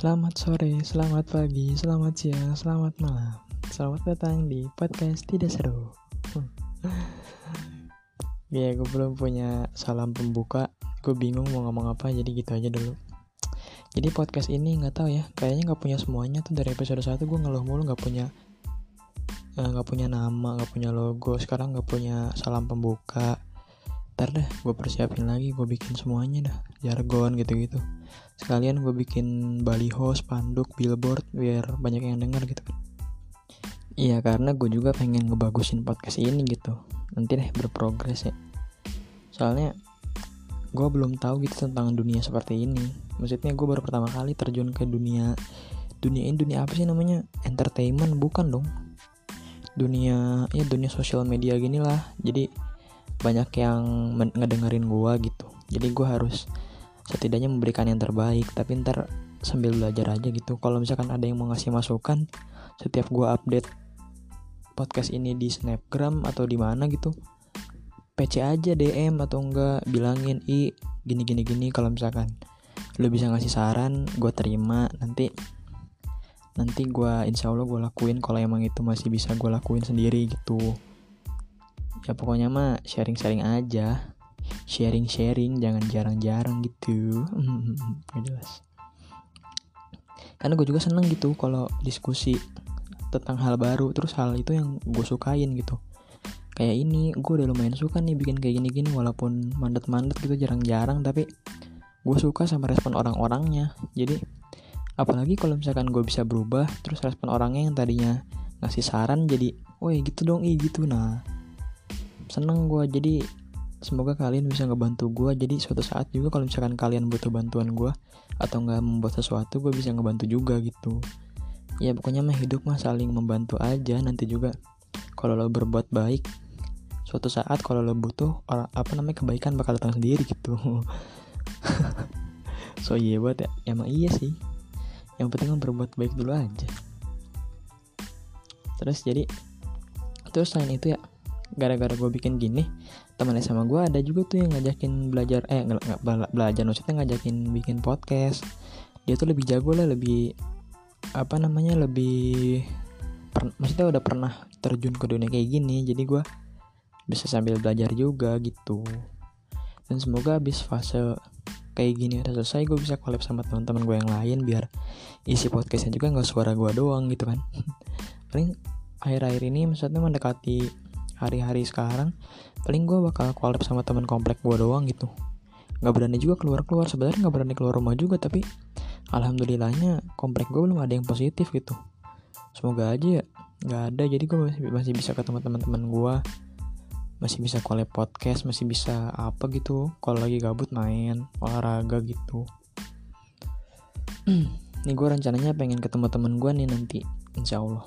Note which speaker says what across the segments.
Speaker 1: Selamat sore, selamat pagi, selamat siang, selamat malam. Selamat datang di podcast Tidak Seru. Ya, gue belum punya salam pembuka. Gue bingung mau ngomong apa, jadi gitu aja dulu. Jadi podcast ini nggak tahu ya Kayaknya nggak punya semuanya tuh. Dari episode 1 Gue ngeluh mulu nggak punya eh, nggak punya nama, nggak punya logo. Sekarang nggak punya salam pembuka Ntar deh, gue persiapin lagi Gue bikin semuanya dah Jargon gitu-gitu. Sekalian gue bikin baliho spanduk billboard biar banyak yang denger gitu kan. Iya karena gue juga pengen ngebagusin podcast ini gitu. Nanti deh berprogres ya. Soalnya gue belum tahu gitu tentang dunia seperti ini. Maksudnya gue baru pertama kali terjun ke dunia dunia ini dunia apa sih namanya? Entertainment bukan dong. Dunia ya dunia sosial media gini lah. Jadi banyak yang ngedengerin gue gitu. Jadi gue harus setidaknya memberikan yang terbaik tapi ntar sambil belajar aja gitu. Kalau misalkan ada yang mau ngasih masukan setiap gue update podcast ini di snapgram atau di mana gitu PC aja DM atau enggak bilangin i gini gini gini. Kalau misalkan lo bisa ngasih saran gue terima. Nanti nanti gue insya Allah gue lakuin kalau emang itu masih bisa gue lakuin sendiri gitu ya pokoknya mah sharing-sharing aja. Sharing-sharing jangan jarang-jarang gitu. Gak jelas. Karena gue juga seneng gitu kalau diskusi tentang hal baru terus hal itu yang gue sukain gitu. Kayak ini gue udah lumayan suka nih bikin kayak gini-gini walaupun mandet-mandet gitu jarang-jarang tapi gue suka sama respon orang-orangnya. Jadi apalagi kalau misalkan gue bisa berubah terus respon orangnya yang tadinya ngasih saran jadi woi gitu dong i gitu. Nah seneng gue jadi semoga kalian bisa ngebantu gue jadi suatu saat juga kalau misalkan kalian butuh bantuan gue atau nggak membuat sesuatu gue bisa ngebantu juga gitu. Ya pokoknya mah hidup mah saling membantu aja. Nanti juga kalau lo berbuat baik suatu saat kalau lo butuh orang apa namanya kebaikan bakal datang sendiri gitu. So iya buat ya. Emang iya sih. Yang penting kan berbuat baik dulu aja. Terus jadi terus selain itu ya gara-gara gue bikin gini teman sama gue ada juga tuh yang ngajakin belajar eh nggak belajar maksudnya ngajakin bikin podcast. Dia tuh lebih jago lah lebih apa namanya lebih per, maksudnya udah pernah terjun ke dunia kayak gini jadi gue bisa sambil belajar juga gitu. Dan semoga habis fase kayak gini udah selesai gue bisa collab sama teman-teman gue yang lain biar isi podcastnya juga nggak suara gue doang gitu kan. Paling akhir-akhir ini maksudnya mendekati hari-hari sekarang paling gue bakal collab sama teman komplek gue doang gitu. Nggak berani juga keluar keluar sebenarnya nggak berani keluar rumah juga tapi alhamdulillahnya komplek gue belum ada yang positif gitu. Semoga aja ya nggak ada jadi gue masih masih bisa ketemu teman-teman gue masih bisa collab podcast masih bisa apa gitu kalau lagi gabut main olahraga gitu. Nih gue rencananya pengen ketemu temen gue nih nanti insya Allah.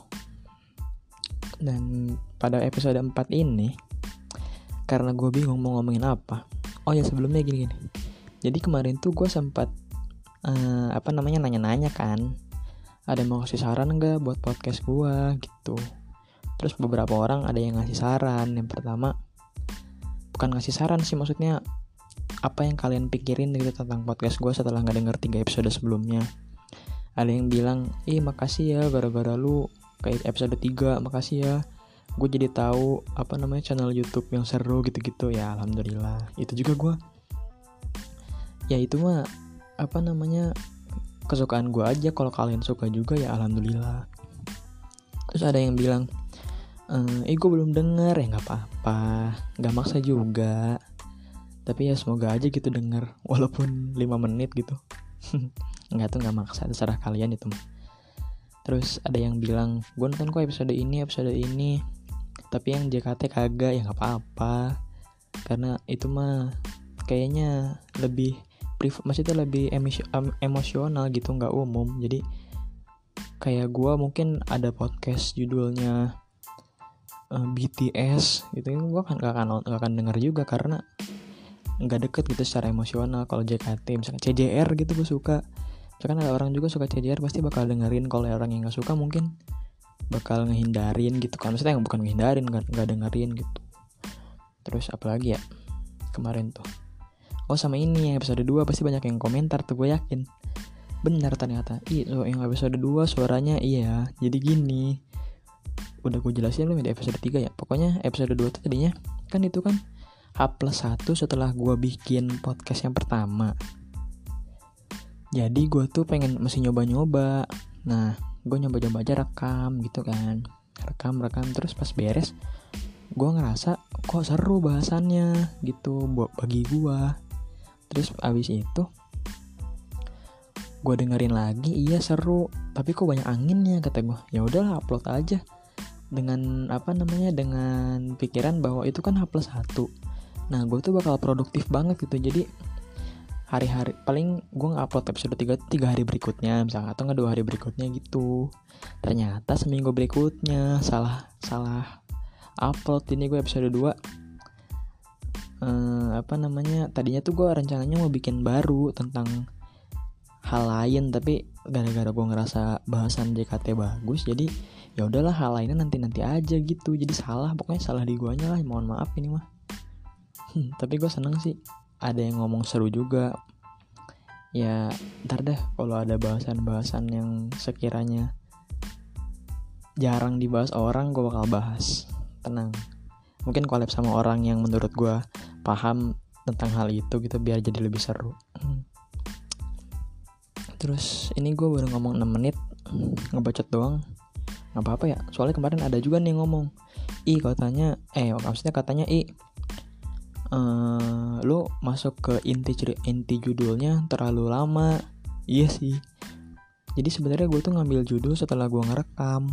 Speaker 1: Dan pada episode 4 ini karena gue bingung mau ngomongin apa. Oh ya sebelumnya gini gini jadi kemarin tuh gue sempat uh, apa namanya nanya-nanya kan. Ada yang mau kasih saran nggak buat podcast gue gitu. Terus beberapa orang ada yang ngasih saran. Yang pertama bukan ngasih saran sih maksudnya apa yang kalian pikirin gitu tentang podcast gue setelah nggak denger tiga episode sebelumnya. Ada yang bilang ih makasih ya gara-gara lu kayak episode 3 makasih ya gue jadi tahu apa namanya channel YouTube yang seru gitu-gitu. Ya alhamdulillah. Itu juga gue ya itu mah apa namanya kesukaan gue aja. Kalau kalian suka juga ya alhamdulillah. Terus ada yang bilang eh gue belum denger. Ya nggak apa-apa. Nggak maksa juga. Tapi ya semoga aja gitu denger walaupun 5 menit gitu. Nggak tuh nggak maksa. Terserah kalian itu terus ada yang bilang gue nonton kok episode ini episode ini tapi yang JKT kagak ya nggak apa-apa. Karena itu mah kayaknya lebih priv maksudnya lebih emosional gitu nggak umum. Jadi kayak gue mungkin ada podcast judulnya uh, eh, BTS gitu. Gue kan gak akan gak akan denger juga karena nggak deket gitu secara emosional. Kalau JKT misalnya CJR gitu gue suka. Misalkan ada orang juga suka CJR pasti bakal dengerin. Kalau orang yang nggak suka mungkin bakal ngehindarin gitu kan. Maksudnya bukan ngehindarin nggak dengerin gitu. Terus apalagi ya kemarin tuh. Oh sama ini yang episode 2 pasti banyak yang komentar tuh gue yakin. Benar ternyata. Iya yang episode 2 suaranya iya. Jadi gini. Udah gue jelasin belum di episode 3 ya? Pokoknya episode 2 tuh tadinya kan itu kan H plus 1 setelah gue bikin podcast yang pertama. Jadi gue tuh pengen masih nyoba-nyoba. Nah gue nyoba-nyoba aja rekam gitu kan. Rekam rekam terus pas beres gue ngerasa kok seru bahasannya gitu buat bagi gue terus abis itu gue dengerin lagi iya seru tapi kok banyak anginnya kata gue ya udahlah upload aja. Dengan apa namanya dengan pikiran bahwa itu kan H satu. Nah gue tuh bakal produktif banget gitu jadi hari-hari paling gue ngupload episode 3 tiga hari berikutnya misalnya atau nggak dua hari berikutnya gitu. Ternyata seminggu berikutnya salah salah upload. Ini gue episode 2 uh, apa namanya tadinya tuh gue rencananya mau bikin baru tentang hal lain tapi gara-gara gue ngerasa bahasan JKT bagus jadi ya udahlah hal lainnya nanti nanti aja gitu. Jadi salah pokoknya salah di guanya lah mohon maaf ini mah. Hmm, tapi gue seneng sih ada yang ngomong seru juga. Ya ntar deh kalau ada bahasan-bahasan yang sekiranya jarang dibahas orang gue bakal bahas. Tenang. Mungkin collab sama orang yang menurut gue paham tentang hal itu gitu biar jadi lebih seru. Terus ini gue baru ngomong 6 menit ngebacot doang. Nggak apa-apa ya soalnya kemarin ada juga nih ngomong. I katanya eh maksudnya katanya i uh, lo masuk ke inti inti judulnya terlalu lama. Iya sih. Jadi sebenarnya gue tuh ngambil judul setelah gue ngerekam.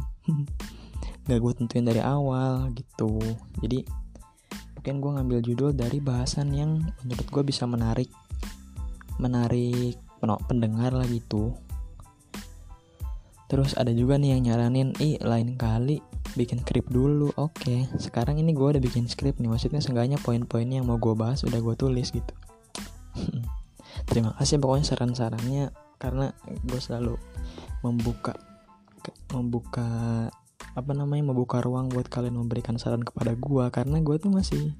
Speaker 1: Gak gue tentuin dari awal gitu. Jadi mungkin gue ngambil judul dari bahasan yang menurut gue bisa menarik menarik pendengar lah gitu. Terus ada juga nih yang nyaranin ih lain kali bikin skrip dulu oke. Sekarang ini gue udah bikin skrip nih maksudnya seenggaknya poin-poin yang mau gue bahas udah gue tulis gitu. Terima kasih pokoknya saran-sarannya karena gue selalu membuka membuka apa namanya membuka ruang buat kalian memberikan saran kepada gue karena gue tuh masih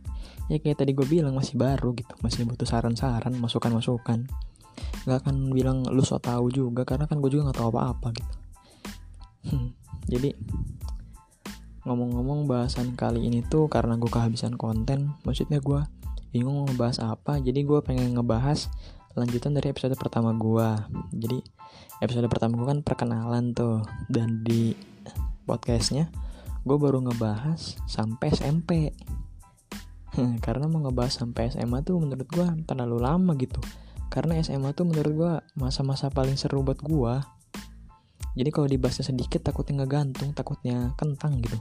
Speaker 1: ya kayak tadi gue bilang masih baru gitu masih butuh saran-saran masukan-masukan. Nggak akan bilang lu so tau juga karena kan gue juga nggak tahu apa-apa gitu. Hmm, jadi ngomong-ngomong bahasan kali ini tuh karena gue kehabisan konten maksudnya gue bingung mau ngebahas apa jadi gue pengen ngebahas lanjutan dari episode pertama gue jadi episode pertama gue kan perkenalan tuh dan di podcastnya gue baru ngebahas sampai SMP karena mau ngebahas sampai SMA tuh menurut gue terlalu lama gitu. Karena SMA tuh menurut gue masa-masa paling seru buat gue jadi kalau dibahasnya sedikit takutnya nggak gantung takutnya kentang gitu.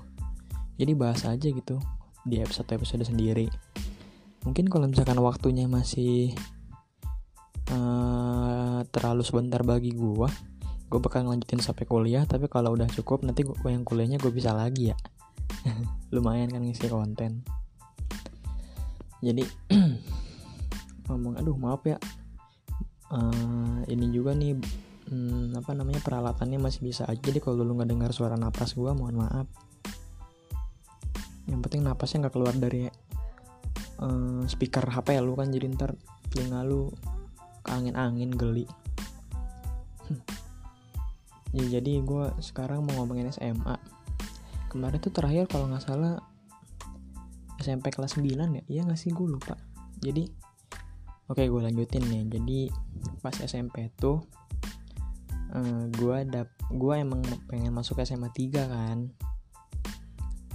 Speaker 1: Jadi bahas aja gitu di episode episode sendiri. Mungkin kalau misalkan waktunya masih uh, terlalu sebentar bagi gue gue bakal ngelanjutin sampai kuliah. Tapi kalau udah cukup nanti gue yang kuliahnya gue bisa lagi ya. Lumayan kan ngisi konten. Jadi ngomong aduh maaf ya. Uh, ini juga nih hmm, apa namanya peralatannya masih bisa aja. Jadi kalau lu nggak dengar suara napas gue mohon maaf. Yang penting napasnya nggak keluar dari uh, speaker HP lu kan jadi ntar telinga lu ke angin-angin geli. Ya jadi gue sekarang mau ngomongin SMA kemarin tuh terakhir kalau nggak salah SMP kelas 9 ya? Iya nggak sih? Gue lupa. Jadi oke gue lanjutin nih. Jadi pas SMP tuh gue dap gue emang pengen masuk SMA 3 kan.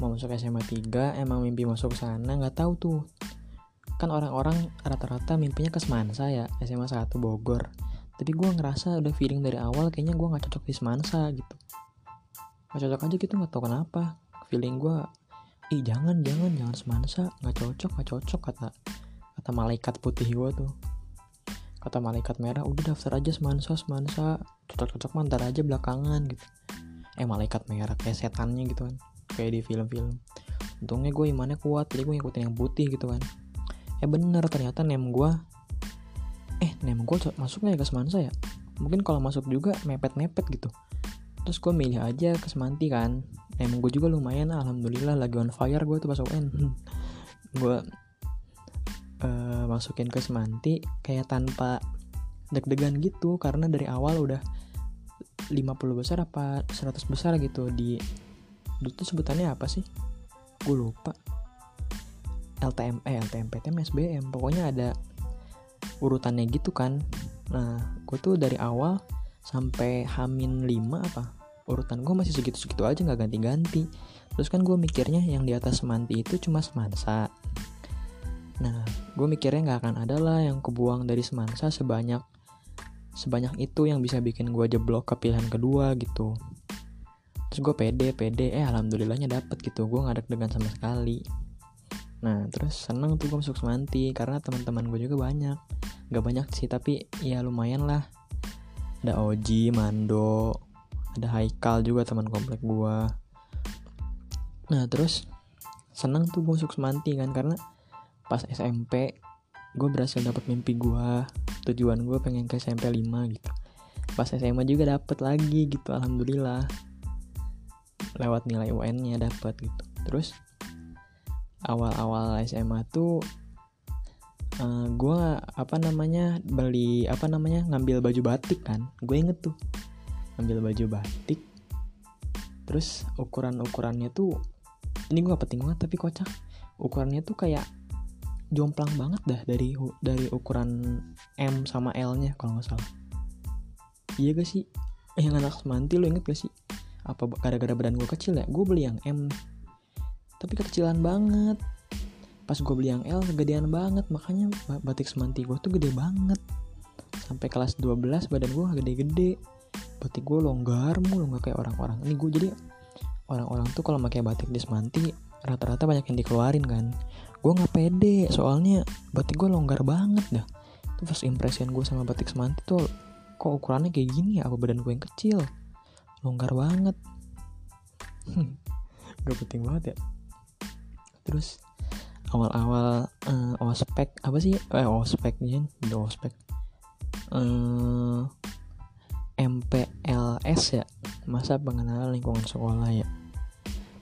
Speaker 1: Mau masuk SMA 3 emang mimpi masuk sana nggak tahu tuh. Kan orang-orang rata-rata mimpinya ke Semansa ya SMA 1 Bogor. Tapi gue ngerasa udah feeling dari awal kayaknya gue nggak cocok di semansa gitu. Nggak cocok aja gitu nggak tau kenapa. Feeling gue ih jangan jangan jangan semansa nggak cocok nggak cocok kata kata malaikat putih gue tuh kata malaikat merah udah daftar aja semansa semansa. Cocok cocok mantar aja belakangan gitu. Eh malaikat merah kayak setannya gitu kan. Kayak di film-film. Untungnya gue imannya kuat jadi gue ngikutin yang putih gitu kan. Eh bener ternyata nem gue eh nem gue masuknya ya ke Semansa ya? Mungkin kalau masuk juga mepet-mepet gitu. Terus gue milih aja ke Semanti kan. Nem gue juga lumayan alhamdulillah lagi on fire gue tuh pas UN gue uh, masukin ke Semanti kayak tanpa deg-degan gitu karena dari awal udah 50 besar apa 100 besar gitu. Di tuh sebutannya apa sih? Gue lupa. LTM eh LTMPTM SBM pokoknya ada urutannya gitu kan. Nah gue tuh dari awal sampai hamin 5 apa urutan gue masih segitu-segitu aja nggak ganti-ganti. Terus kan gue mikirnya yang di atas semanti itu cuma semansa gue mikirnya nggak akan ada lah yang kebuang dari semansa sebanyak sebanyak itu yang bisa bikin gue jeblok ke pilihan kedua gitu. Terus gue pede pede eh alhamdulillahnya dapet gitu. Gue nggak deg-degan sama sekali. Nah terus seneng tuh gue masuk semanti karena teman-teman gue juga banyak. Nggak banyak sih tapi ya lumayan lah. Ada Oji Mando ada Haikal juga teman komplek gue nah terus seneng tuh gue masuk semanti kan karena pas SMP gue berhasil dapat mimpi gue tujuan gue pengen ke SMP 5 gitu. Pas SMA juga dapet lagi gitu alhamdulillah. Lewat nilai UN nya dapet gitu. Terus awal-awal SMA tuh uh, eh, gue apa namanya beli apa namanya ngambil baju batik kan. Gue inget tuh ngambil baju batik. Terus ukuran ukurannya tuh ini gue penting banget tapi kocak. Ukurannya tuh kayak jomplang banget dah dari dari ukuran M sama L nya kalau nggak salah. Iya gak sih? Yang anak semanti lo inget gak sih? Apa gara-gara badan gue kecil ya? Gue beli yang M. Tapi kekecilan banget. Pas gue beli yang L kegedean banget. Makanya batik semanti gue tuh gede banget. Sampai kelas 12 badan gue gede-gede. Batik gue longgar mulu nggak kayak orang-orang. Ini gue jadi orang-orang tuh kalau pakai batik di semanti rata-rata banyak yang dikeluarin kan gue nggak pede soalnya batik gue longgar banget dah. Itu first impression gue sama batik semanti tuh kok ukurannya kayak gini ya? Apa badan gue yang kecil? Longgar banget. Gak penting banget ya. Terus awal-awal uh, ospek apa sih? Eh ospek nih udah ospek. Uh, eh, MPLS ya? Masa pengenalan lingkungan sekolah ya?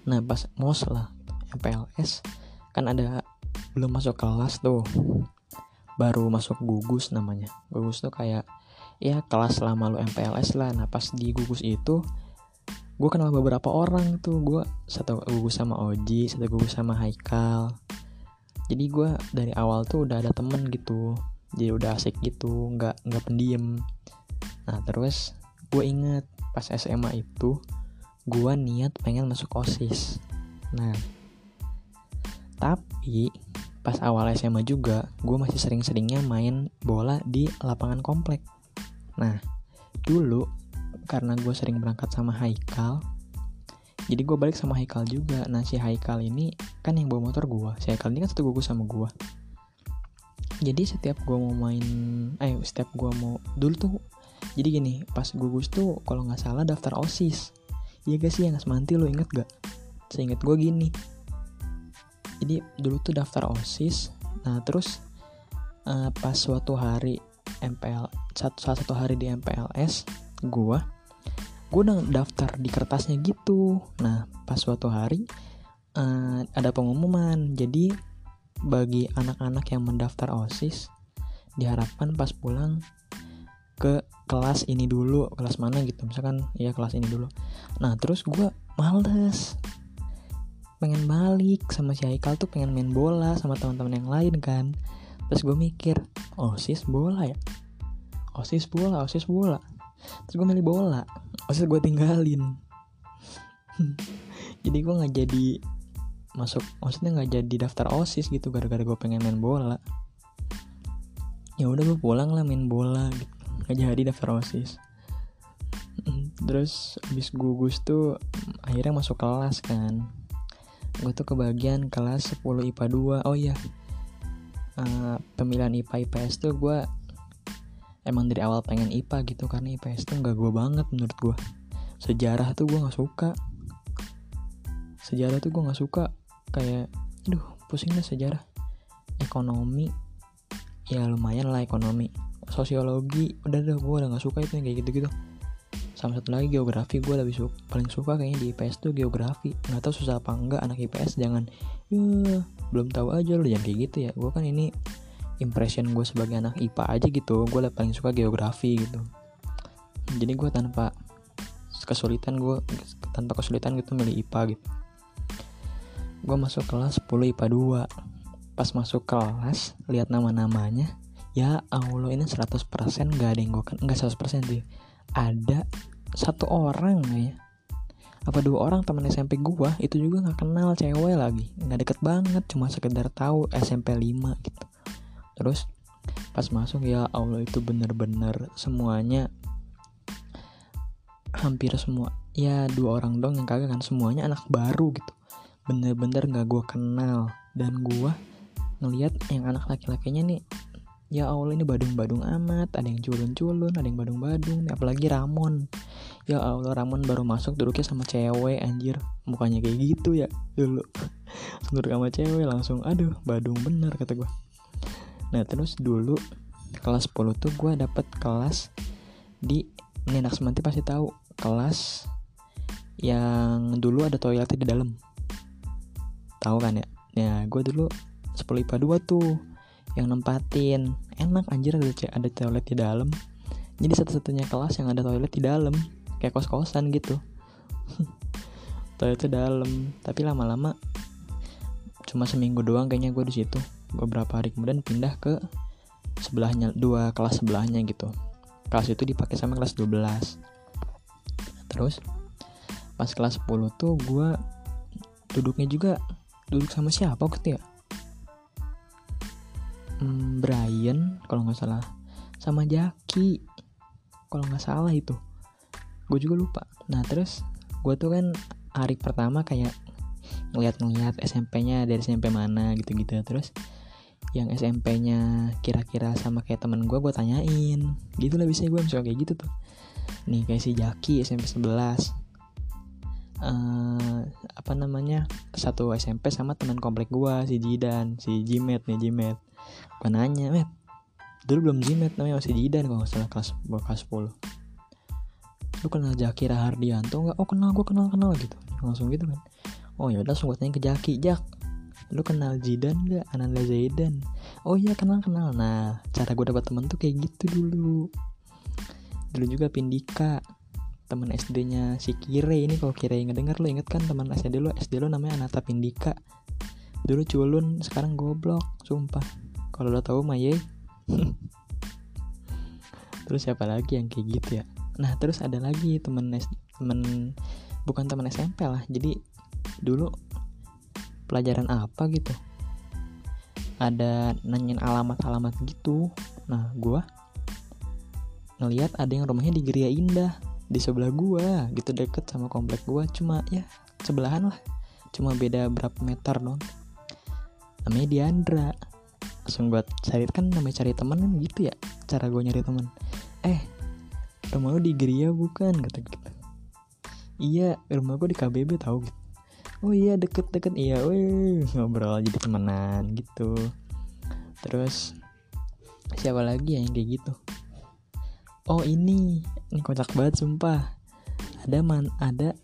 Speaker 1: Nah pas mos lah MPLS kan ada belum masuk kelas tuh. Baru masuk gugus namanya. Gugus tuh kayak ya kelas lama lu MPLS lah. Nah pas di gugus itu gue kenal beberapa orang tuh. Gue satu gugus sama Oji satu gugus sama Haikal. Jadi gue dari awal tuh udah ada temen gitu. Jadi udah asik gitu nggak nggak pendiam nah terus gue inget pas SMA itu gue niat pengen masuk osis. Nah tapi pas awal SMA juga gue masih sering-seringnya main bola di lapangan komplek. Nah dulu karena gue sering berangkat sama Haikal jadi gue balik sama Haikal juga. Nah si Haikal ini kan yang bawa motor gue si Haikal ini kan satu gugus sama gue jadi setiap gue mau main eh setiap gue mau dulu tuh jadi gini pas gugus tuh kalau nggak salah daftar osis. Iya gak sih yang semanti lo inget gak seinget gue gini jadi dulu tuh daftar osis. Nah terus uh, pas suatu hari MPL satu, salah satu hari di MPLS gue gue udah daftar di kertasnya gitu. Nah pas suatu hari uh, ada pengumuman. Jadi bagi anak-anak yang mendaftar osis diharapkan pas pulang ke kelas ini dulu. Kelas mana gitu? Misalkan ya kelas ini dulu. Nah terus gue males pengen balik sama si Haikal tuh pengen main bola sama teman-teman yang lain kan. Terus gue mikir osis bola ya? Osis bola osis bola. Terus gue milih bola osis gue tinggalin. Jadi gue nggak jadi masuk maksudnya nggak jadi daftar osis gitu gara-gara gue pengen main bola. Ya udah gue pulang lah main bola gitu nggak jadi daftar osis. Terus abis gugus tuh akhirnya masuk kelas kan gue tuh kebagian kelas 10 IPA 2 oh iya. Uh, pemilihan IPA IPS tuh gue emang dari awal pengen IPA gitu karena IPS tuh nggak gue banget menurut gue sejarah tuh gue nggak suka. Sejarah tuh gue nggak suka. Kayak aduh pusing deh sejarah. Ekonomi ya lumayan lah ekonomi. Sosiologi udah deh gue udah nggak suka itu yang kayak gitu gitu sama satu lagi geografi. Gue lebih suka paling suka kayaknya di IPS tuh geografi. Nggak tahu susah apa enggak anak IPS jangan ya belum tahu aja lo jangan kayak gitu ya. Gue kan ini impression gue sebagai anak IPA aja gitu. Gue paling suka geografi gitu. Jadi gue tanpa kesulitan gue tanpa kesulitan gitu milih IPA gitu. Gue masuk kelas 10 IPA 2 pas masuk kelas lihat nama-namanya ya Allah ini 100% gak ada yang gue kan nggak 100% sih. Ada satu orang ya. Apa dua orang teman SMP gua itu juga nggak kenal cewek lagi. Nggak deket banget cuma sekedar tahu SMP 5 gitu. Terus pas masuk ya Allah itu bener-bener semuanya hampir semua ya dua orang dong yang kagak kan semuanya anak baru gitu. Bener-bener nggak gua kenal. Dan gua ngelihat yang anak laki-lakinya nih ya Allah ini badung-badung amat. Ada yang culun-culun ada yang badung-badung. Apalagi Ramon. Ya Allah Ramon baru masuk duduknya sama cewek anjir. Mukanya kayak gitu ya dulu. Duduk sama cewek langsung aduh badung bener kata gue nah terus dulu kelas 10 tuh gue dapet kelas di ini anak semanti pasti tahu. Kelas yang dulu ada toiletnya di dalam. Tahu kan ya? Ya gue dulu 10 IPA 2 tuh yang nempatin. Enak anjir ada ada toilet di dalam. Jadi satu-satunya kelas yang ada toilet di dalam kayak kos-kosan gitu. Toilet di dalam tapi lama-lama cuma seminggu doang kayaknya gue di situ. Beberapa hari kemudian pindah ke sebelahnya dua kelas sebelahnya gitu. Kelas itu dipakai sama kelas 12 terus pas kelas 10 tuh gue duduknya juga duduk sama siapa waktu ya hmm, Brian kalau nggak salah. Sama Jaki kalau nggak salah itu. Gue juga lupa. Nah terus gue tuh kan hari pertama kayak ngeliat-ngeliat SMP-nya dari SMP mana gitu-gitu. Terus yang SMP-nya kira-kira sama kayak temen gue gue tanyain. Gitu lah bisa gue misalnya kayak gitu tuh. Nih kayak si Jaki SMP 11 uh, apa namanya? Satu SMP sama teman komplek gue si Jidan si Jimet nih Jimet gue nanya met dulu belum jimet namanya masih jidan kalau nggak salah kelas kelas 10 lu kenal Jaki Rahardianto nggak? Oh kenal gue kenal kenal gitu. Langsung gitu kan. Oh ya udah langsung gue tanya ke Jaki Jak lu kenal Jidan gak Ananda Zaidan oh iya kenal kenal. Nah cara gue dapat temen tuh kayak gitu dulu. Dulu juga Pindika teman SD-nya si Kire ini kalau Kire inget denger lu inget kan teman SD lu? SD lu namanya Anata Pindika. Dulu culun sekarang goblok sumpah kalau lo tahu Maye terus siapa lagi yang kayak gitu ya? Nah terus ada lagi temen temen bukan temen SMP lah. Jadi dulu pelajaran apa gitu? Ada nanyain alamat-alamat gitu. Nah gue ngelihat ada yang rumahnya di Geria Indah di sebelah gua gitu deket sama komplek gua. Cuma ya sebelahan lah. Cuma beda berapa meter dong namanya Diandra langsung buat cari kan namanya cari temen kan gitu ya cara gue nyari temen. Eh rumah lu di Geria bukan? Kata gitu iya rumah gue di KBB tau gitu. Oh iya deket-deket. Iya weh ngobrol jadi temenan gitu. Terus siapa lagi ya yang kayak gitu? Oh ini. Ini kocak banget sumpah. Ada man ada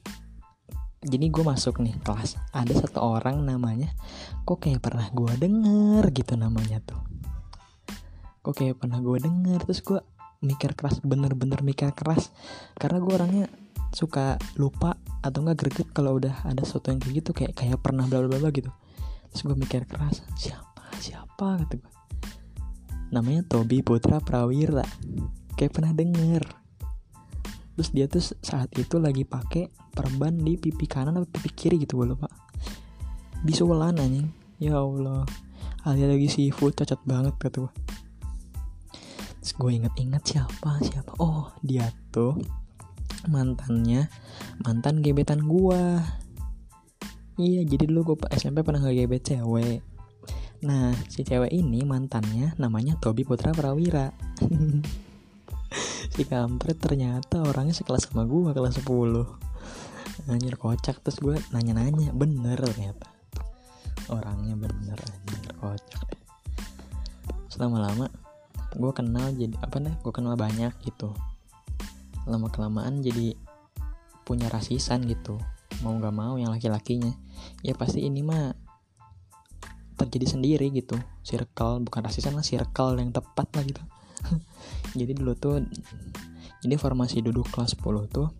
Speaker 1: jadi gue masuk nih kelas ada satu orang namanya kok kayak pernah gue denger? gitu namanya tuh. Kok kayak pernah gue denger? Terus gue mikir keras bener-bener mikir keras. Karena gue orangnya suka lupa atau enggak greget kalau udah ada sesuatu yang kayak gitu kayak kayak pernah bla bla bla gitu. Terus gue mikir keras siapa? Siapa? gitu gue namanya Tobi Putra Prawira. Kayak pernah denger. Terus dia tuh saat itu lagi pakai perban di pipi kanan atau pipi kiri gitu gue lupa. Bisulan anjing. Ya Allah. Ada lagi seafood cacat banget gue terus gue inget-inget siapa siapa? Oh dia tuh mantannya mantan gebetan gue iya jadi dulu gue SMP pernah ngegebet cewek. Nah si cewek ini mantannya namanya Tobi Putra Prawira. Si kampret ternyata orangnya sekelas sama gue kelas 10 anjir kocak. Terus gue nanya-nanya bener ternyata. Orangnya bener anjir kocak selama lama gue kenal jadi apa nih gue kenal banyak gitu. Lama kelamaan jadi punya rasisan gitu mau gak mau yang laki-lakinya. Ya pasti ini mah terjadi sendiri gitu circle bukan rasisan lah circle yang tepat lah gitu. Jadi dulu tuh jadi formasi duduk kelas 10 tuh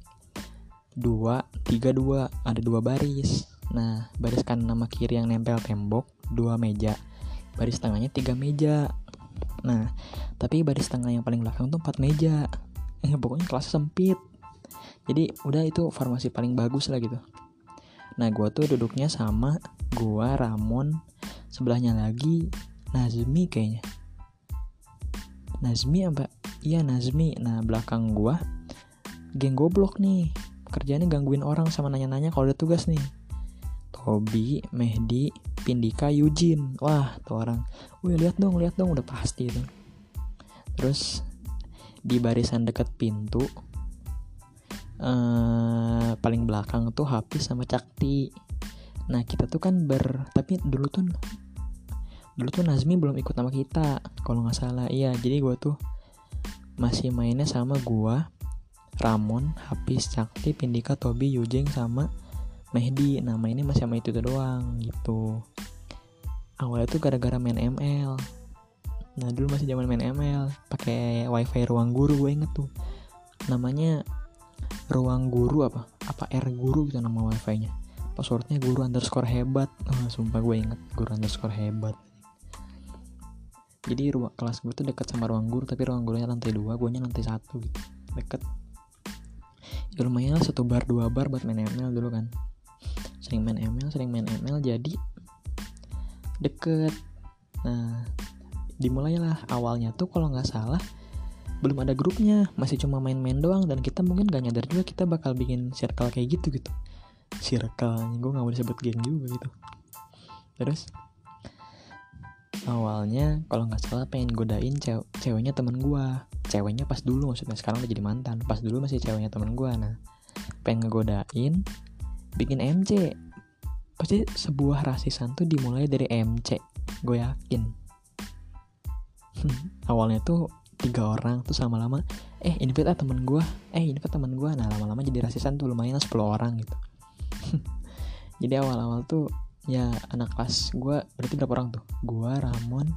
Speaker 1: dua tiga dua ada dua baris. Nah baris kanan nama kiri yang nempel tembok dua meja. Baris tengahnya tiga meja. Nah tapi baris tengah yang paling belakang tuh empat meja. Eh, pokoknya kelas sempit. Jadi udah itu formasi paling bagus lah gitu. Nah gua tuh duduknya sama gua Ramon. Sebelahnya lagi Nazmi kayaknya. Nazmi apa? Iya Nazmi. Nah belakang gua geng goblok nih kerjanya gangguin orang sama nanya-nanya kalau ada tugas nih. Tobi, Mehdi, Pindika, Eugene wah tuh orang. Wih lihat dong lihat dong udah pasti itu. Terus di barisan deket pintu uh, paling belakang tuh Hafiz sama Cakti. Nah kita tuh kan ber tapi dulu tuh dulu tuh Nazmi belum ikut sama kita kalau nggak salah. Iya jadi gue tuh masih mainnya sama gua Ramon, Hafiz, Cakti, Pindika, Tobi, Yujeng sama Mehdi. Nama ini masih sama itu doang gitu. Awalnya tuh gara-gara main ML. Nah dulu masih zaman main ML, pakai wifi ruang guru gue inget tuh. Namanya ruang guru apa? Apa R guru gitu nama wifi-nya. Passwordnya guru underscore hebat. Oh, sumpah gue inget guru underscore hebat. Jadi ruang kelas gue tuh deket sama ruang guru, tapi ruang gurunya lantai dua, gue nya lantai satu gitu. Deket ya lumayan lah satu bar dua bar buat main ML dulu kan. Sering main ML sering main ML jadi deket. Nah dimulailah awalnya tuh kalau nggak salah belum ada grupnya. Masih cuma main-main doang dan kita mungkin gak nyadar juga kita bakal bikin circle kayak gitu gitu. Circle gue nggak mau disebut geng juga gitu. Terus awalnya kalau nggak salah pengen godain cew ceweknya temen gue ceweknya pas dulu maksudnya sekarang udah jadi mantan. Pas dulu masih ceweknya temen gue nah. Pengen ngegodain bikin MC pasti sebuah rasisan tuh dimulai dari MC gue yakin. Awalnya tuh tiga orang tuh sama lama eh invite ah temen gue eh invite temen gue nah lama-lama jadi rasisan tuh lumayan 10 orang gitu. Jadi awal-awal tuh ya anak kelas gue berarti berapa orang tuh? Gue Ramon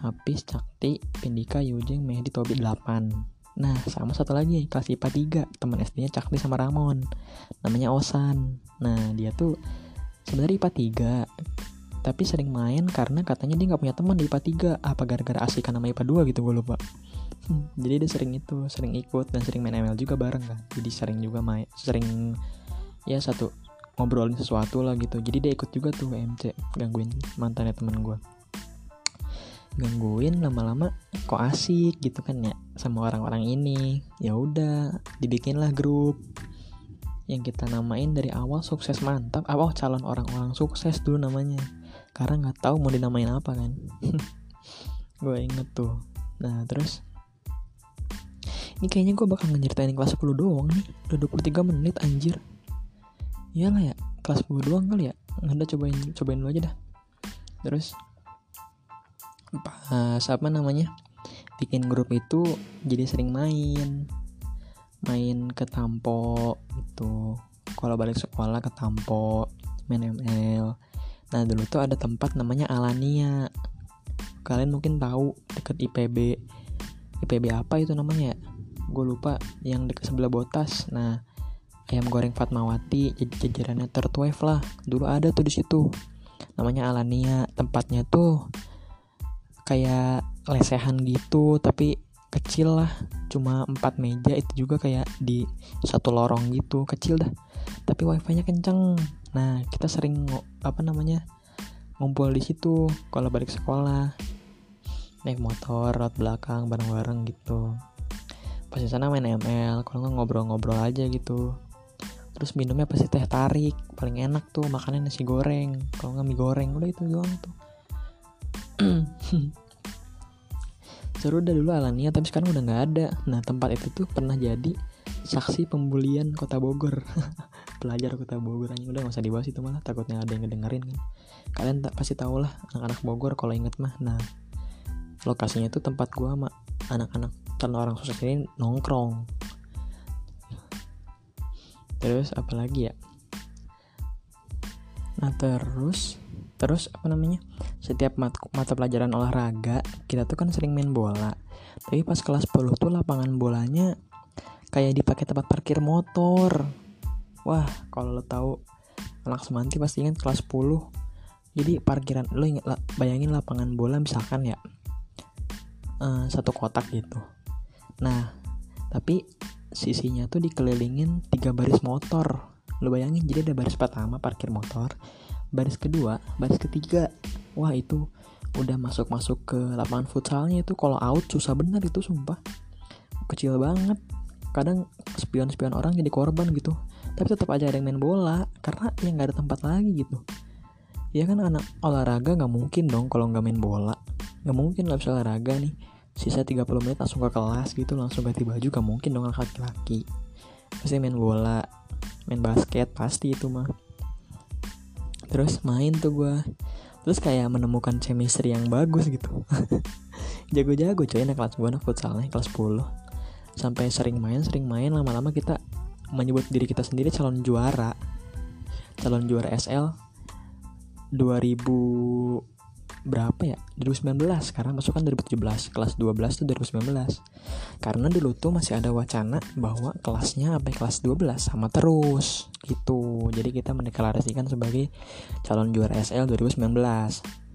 Speaker 1: Hafiz, Cakti, Pindika, Yujeng, Mehdi, Tobi 8 Nah sama satu lagi kelas IPA 3 Teman SD-nya Cakti sama Ramon. Namanya Osan. Nah dia tuh sebenarnya IPA 3 Tapi sering main karena katanya dia gak punya teman di IPA 3 Apa gara-gara asikan nama IPA 2 gitu gue lupa. Hmm, Jadi dia sering itu Sering ikut dan sering main ML juga bareng kan. Jadi sering juga main Sering ya satu ngobrolin sesuatu lah gitu. Jadi dia ikut juga tuh MC Gangguin mantannya temen gue gangguin lama-lama kok asik gitu kan ya sama orang-orang ini. Ya udah dibikinlah grup. Yang kita namain dari awal sukses mantap. Oh calon orang-orang sukses dulu namanya. Karena nggak tahu mau dinamain apa kan. Gue inget tuh. Nah terus? Ini kayaknya gue bakal ngeceritain kelas 10 doang nih. Udah 23 menit anjir iyalah ya? Kelas 10 doang kali ya? Nggak cobain cobain dulu aja dah. Terus pas apa namanya? Bikin grup itu jadi sering main. Main ke Tampo gitu. Kalau balik sekolah ke Tampo main ML nah dulu tuh ada tempat namanya Alania. Kalian mungkin tahu deket IPB IPB apa itu namanya gue lupa yang deket sebelah botas. Nah ayam goreng Fatmawati jajarannya third lah. Dulu ada tuh di situ. Namanya Alania tempatnya tuh kayak lesehan gitu tapi kecil lah. Cuma empat meja itu juga kayak di satu lorong gitu kecil dah. Tapi wifi nya kenceng. Nah kita sering apa namanya ngumpul di situ kalau balik sekolah. Naik motor road belakang bareng-bareng gitu. Pas di sana main ML kalau ngobrol-ngobrol aja gitu terus minumnya pasti teh tarik paling enak tuh makannya nasi goreng kalau nggak mie goreng udah itu doang tuh. Seru dah dulu Alania tapi sekarang udah nggak ada. Nah tempat itu tuh pernah jadi saksi pembulian kota Bogor. Pelajar kota Bogor aja udah gak usah dibahas itu malah takutnya ada yang ngedengerin kan. Kalian tak pasti tau lah anak-anak Bogor kalau inget mah. Nah lokasinya tuh tempat gua sama anak-anak kan orang sukses ini nongkrong terus apalagi ya? Nah terus terus apa namanya? Setiap mat mata pelajaran olahraga kita tuh kan sering main bola. Tapi pas kelas 10 tuh lapangan bolanya kayak dipakai tempat parkir motor. Wah kalau lo tahu anak semanti pasti ingat kelas 10 jadi parkiran lo ingat bayangin lapangan bola misalkan ya uh, satu kotak gitu. Nah tapi sisinya tuh dikelilingin tiga baris motor. Lo bayangin jadi ada baris pertama parkir motor baris kedua baris ketiga. Wah itu udah masuk masuk ke lapangan futsalnya itu. Kalau out susah bener itu sumpah. Kecil banget. Kadang spion-spion orang jadi korban gitu. Tapi tetap aja ada yang main bola karena ya nggak ada tempat lagi gitu. Ya kan anak olahraga nggak mungkin dong kalau nggak main bola. Nggak mungkin lah bisa olahraga nih sisa 30 menit langsung ke kelas gitu langsung ganti baju gak mungkin dong laki-laki. Pasti main bola main basket pasti itu mah. Terus main tuh gue terus kayak menemukan chemistry yang bagus gitu. Jago-jago coy anak kelas gue anak futsalnya kelas 10 sampai sering main sering main lama-lama kita menyebut diri kita sendiri calon juara. Calon juara SL 2000 berapa ya? 2019 sekarang masuk kan 2017 kelas 12 tuh 2019 karena dulu tuh masih ada wacana bahwa kelasnya sampai kelas 12 sama terus gitu. Jadi kita mendeklarasikan sebagai calon juara SL 2019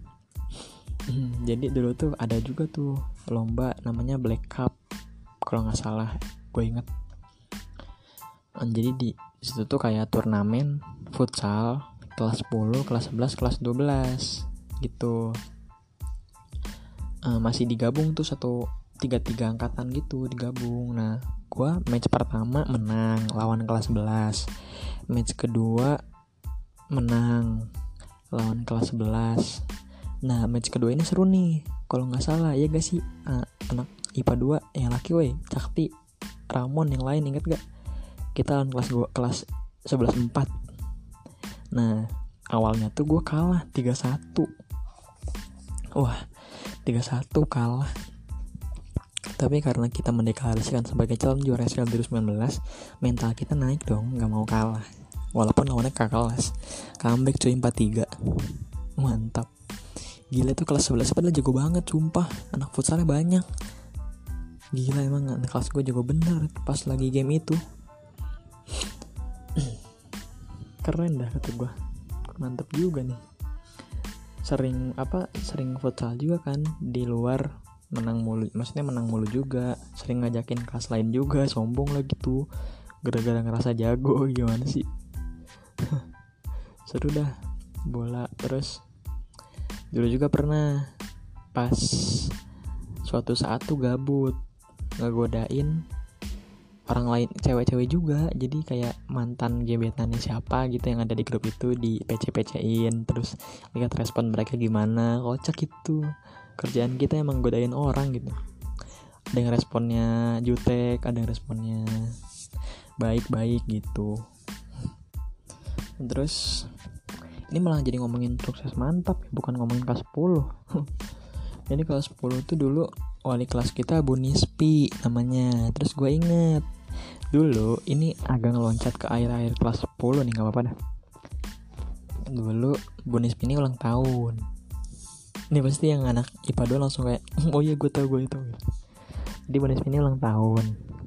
Speaker 1: hmm, jadi dulu tuh ada juga tuh lomba namanya Black Cup kalau nggak salah gue inget jadi di situ tuh kayak turnamen futsal kelas 10, kelas 11, kelas 12 gitu. Uh, masih digabung tuh satu tiga tiga angkatan gitu digabung. Nah gue match pertama menang lawan kelas 11 match kedua menang lawan kelas 11 nah match kedua ini seru nih kalau nggak salah ya gak sih? Uh, anak IPA 2 yang laki weh Cakti Ramon yang lain inget gak kita lawan kelas gua kelas 11 4 nah awalnya tuh gue kalah 3-1 wah 3-1 kalah. Tapi karena kita mendeklarasikan sebagai calon juara SL 2019 mental kita naik dong nggak mau kalah. Walaupun lawannya kakak kelas. Comeback cuy 4-3 mantap. Gila tuh kelas 11 padahal jago banget sumpah. Anak futsalnya banyak. Gila emang anak kelas gue jago bener pas lagi game itu. Keren dah kata gue mantep juga nih sering apa sering futsal juga kan di luar menang mulu maksudnya menang mulu juga sering ngajakin kelas lain juga sombong lah gitu gara-gara ngerasa jago gimana sih? Seru dah bola terus dulu juga pernah pas suatu saat tuh gabut ngegodain orang lain cewek-cewek juga. Jadi kayak mantan gebetannya siapa gitu yang ada di grup itu di PC-PC-in terus lihat respon mereka gimana. Kocak itu. Kerjaan kita emang godain orang gitu. Ada yang responnya jutek ada yang responnya baik-baik gitu. Terus ini malah jadi ngomongin sukses mantap bukan ngomongin kelas 10 jadi kelas 10 tuh dulu wali kelas kita Bu Nispi namanya. Terus gue inget dulu ini agak ngeloncat ke air-air kelas 10 nih nggak apa-apa dah. Dulu Bu Nispi ini ulang tahun. Ini pasti yang anak IPA 2 langsung kayak oh iya gue tau gue itu jadi Bu Nispi ini ulang tahun.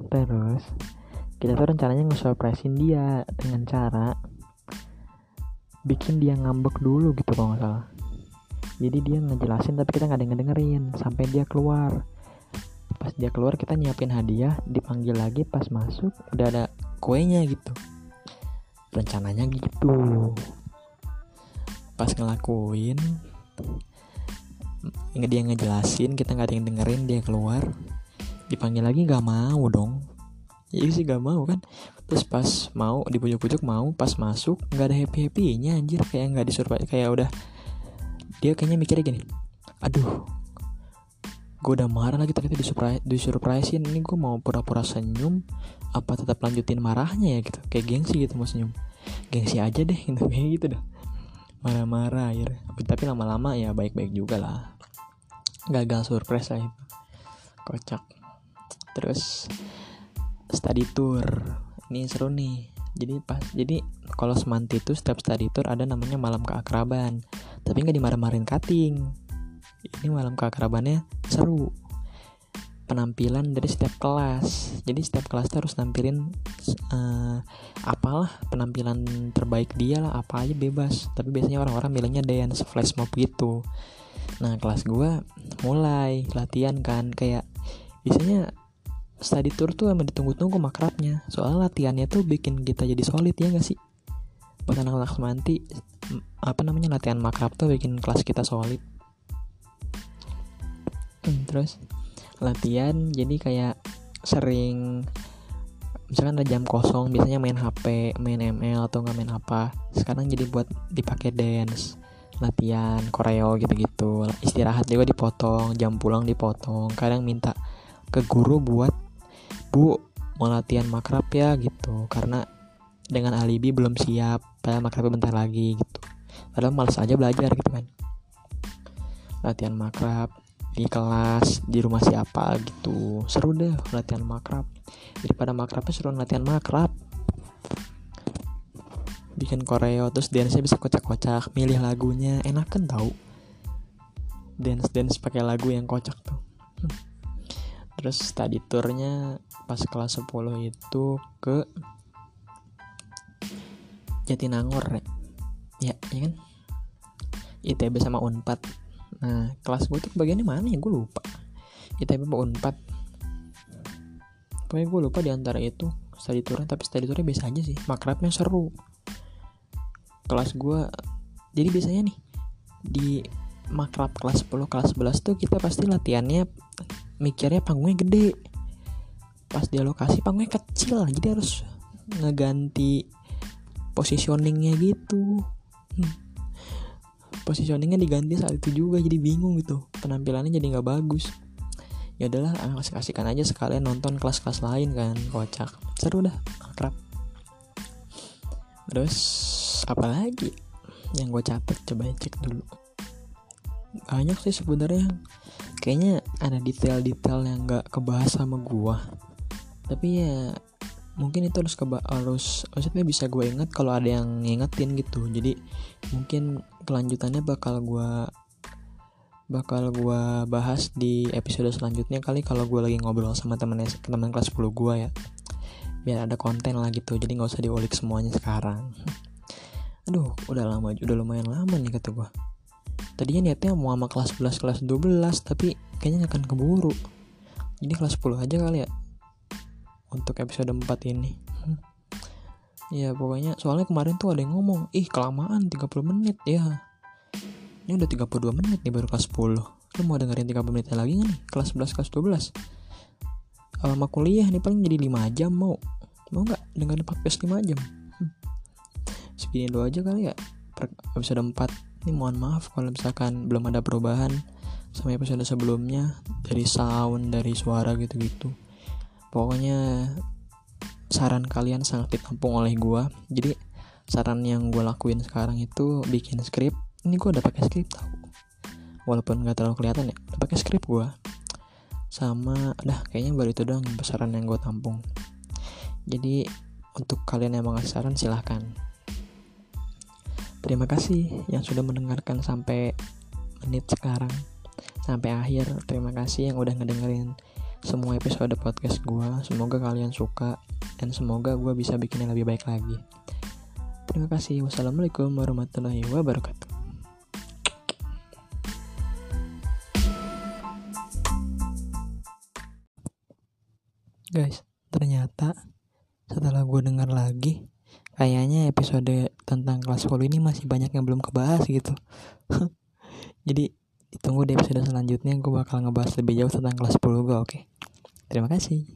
Speaker 1: Terus kita tuh rencananya nge-surprisein dia dengan cara bikin dia ngambek dulu gitu kalau nggak salah jadi dia ngejelasin tapi kita nggak ada dengerin sampai dia keluar. Pas dia keluar kita nyiapin hadiah dipanggil lagi. Pas masuk udah ada kuenya gitu. Rencananya gitu. Pas ngelakuin dia ngejelasin kita nggak ada yang dengerin dia keluar. Dipanggil lagi nggak mau dong. Ya sih gak mau kan. Terus pas mau dipujuk-pujuk mau pas masuk nggak ada happy happynya anjir. Kayak nggak disuruh kayak udah dia kayaknya mikirnya gini aduh gue udah marah lagi tapi disuruh disurprisein. Ini gue mau pura-pura senyum apa tetap lanjutin marahnya ya? Gitu. Kayak gengsi gitu mau senyum. Gengsi aja deh gitu. Kayak gitu dah. Marah-marah ya tapi lama-lama ya baik-baik juga lah. Gagal surprise lah itu. Kocak. Terus study tour. Ini seru nih jadi pas jadi kalau semanti itu setiap study tour ada namanya malam keakraban. Tapi nggak dimarah-marahin cutting. Ini malam keakrabannya seru. Penampilan dari setiap kelas. Jadi setiap kelas tuh harus nampilin uh, apalah penampilan terbaik dia lah apa aja bebas. Tapi biasanya orang-orang bilangnya dance flash mob gitu. Nah kelas gue mulai latihan kan. Kayak biasanya study tour tuh emang ditunggu-tunggu makrabnya. Soalnya latihannya tuh bikin kita jadi solid ya gak sih? Buat anak-anak semanti apa namanya latihan makrab tuh bikin kelas kita solid. Hmm, terus? Latihan jadi kayak sering misalkan ada jam kosong biasanya main HP main ML atau nggak main apa. Sekarang jadi buat dipakai dance latihan koreo gitu-gitu. Istirahat juga dipotong jam pulang dipotong. Kadang minta ke guru buat bu mau latihan makrab ya gitu. Karena dengan alibi belum siap. Padahal makrab bentar lagi gitu. Padahal males aja belajar gitu kan. Latihan makrab di kelas di rumah siapa gitu. Seru deh latihan makrab. Daripada makrabnya seru latihan makrab. Bikin koreo terus dance bisa kocak-kocak. Milih lagunya. Enak kan tau. Dance dance pakai lagu yang kocak tuh. Terus tadi turnya pas kelas 10 itu ke Jatinangor ya ya, kan? ITB sama Unpad. Nah kelas gue tuh bagiannya mana ya? Gue lupa. ITB mau unpad. Pokoknya gue lupa di antara itu study tournya tapi study tournya biasa aja sih. Makrabnya seru. Kelas gue jadi biasanya nih di makrab kelas 10 kelas 11 tuh kita pasti latihannya mikirnya panggungnya gede. Pas di lokasi panggungnya kecil jadi harus ngeganti positioningnya gitu. Hmm. Positioningnya diganti saat itu juga jadi bingung gitu. Penampilannya jadi nggak bagus. Ya adalah kasih kasihkan aja sekalian nonton kelas-kelas lain kan kocak. Seru dah akrab. Terus apa lagi yang gue catat? Coba cek dulu. Banyak sih sebenarnya. Kayaknya ada detail-detail yang nggak kebahas sama gue tapi ya mungkin itu harus keba harus maksudnya bisa gue ingat kalau ada yang ngingetin gitu. Jadi mungkin kelanjutannya bakal gue bakal gue bahas di episode selanjutnya kali kalau gue lagi ngobrol sama temen teman kelas 10 gue ya. Biar ada konten lah gitu. Jadi nggak usah diulik semuanya sekarang. Aduh udah lama udah lumayan lama nih kata gue tadinya niatnya mau sama kelas 11 kelas 12 tapi kayaknya akan keburu. Jadi kelas 10 aja kali ya? Untuk episode 4 ini. Hmm. ya pokoknya soalnya kemarin tuh ada yang ngomong ih kelamaan 30 menit. Ya. Ini udah 32 menit nih baru kelas 10 lu mau dengerin 30 menit lagi gak nih? Kelas 11 kelas 12 lama kuliah nih paling jadi 5 jam mau. Mau nggak dengerin podcast 5 jam? Hmm. segini dulu aja kali ya episode 4 ini mohon maaf kalau misalkan belum ada perubahan sama episode sebelumnya dari sound dari suara gitu-gitu. Pokoknya saran kalian sangat ditampung oleh gue jadi saran yang gue lakuin sekarang itu bikin skrip. Ini gue udah pakai skrip tau. Walaupun nggak terlalu kelihatan ya udah pakai skrip gue sama dah kayaknya baru itu doang saran yang gue tampung. Jadi untuk kalian yang mau ngasih saran silahkan. Terima kasih yang sudah mendengarkan sampai menit sekarang sampai akhir terima kasih yang udah ngedengerin semua episode podcast gue. Semoga kalian suka dan semoga gue bisa bikin yang lebih baik lagi. Terima kasih. Wassalamualaikum warahmatullahi wabarakatuh. Guys, ternyata setelah gue dengar lagi, kayaknya episode tentang kelas 10 ini masih banyak yang belum kebahas gitu. Jadi ditunggu di episode selanjutnya gue bakal ngebahas lebih jauh tentang kelas 10 gue oke okay? terima kasih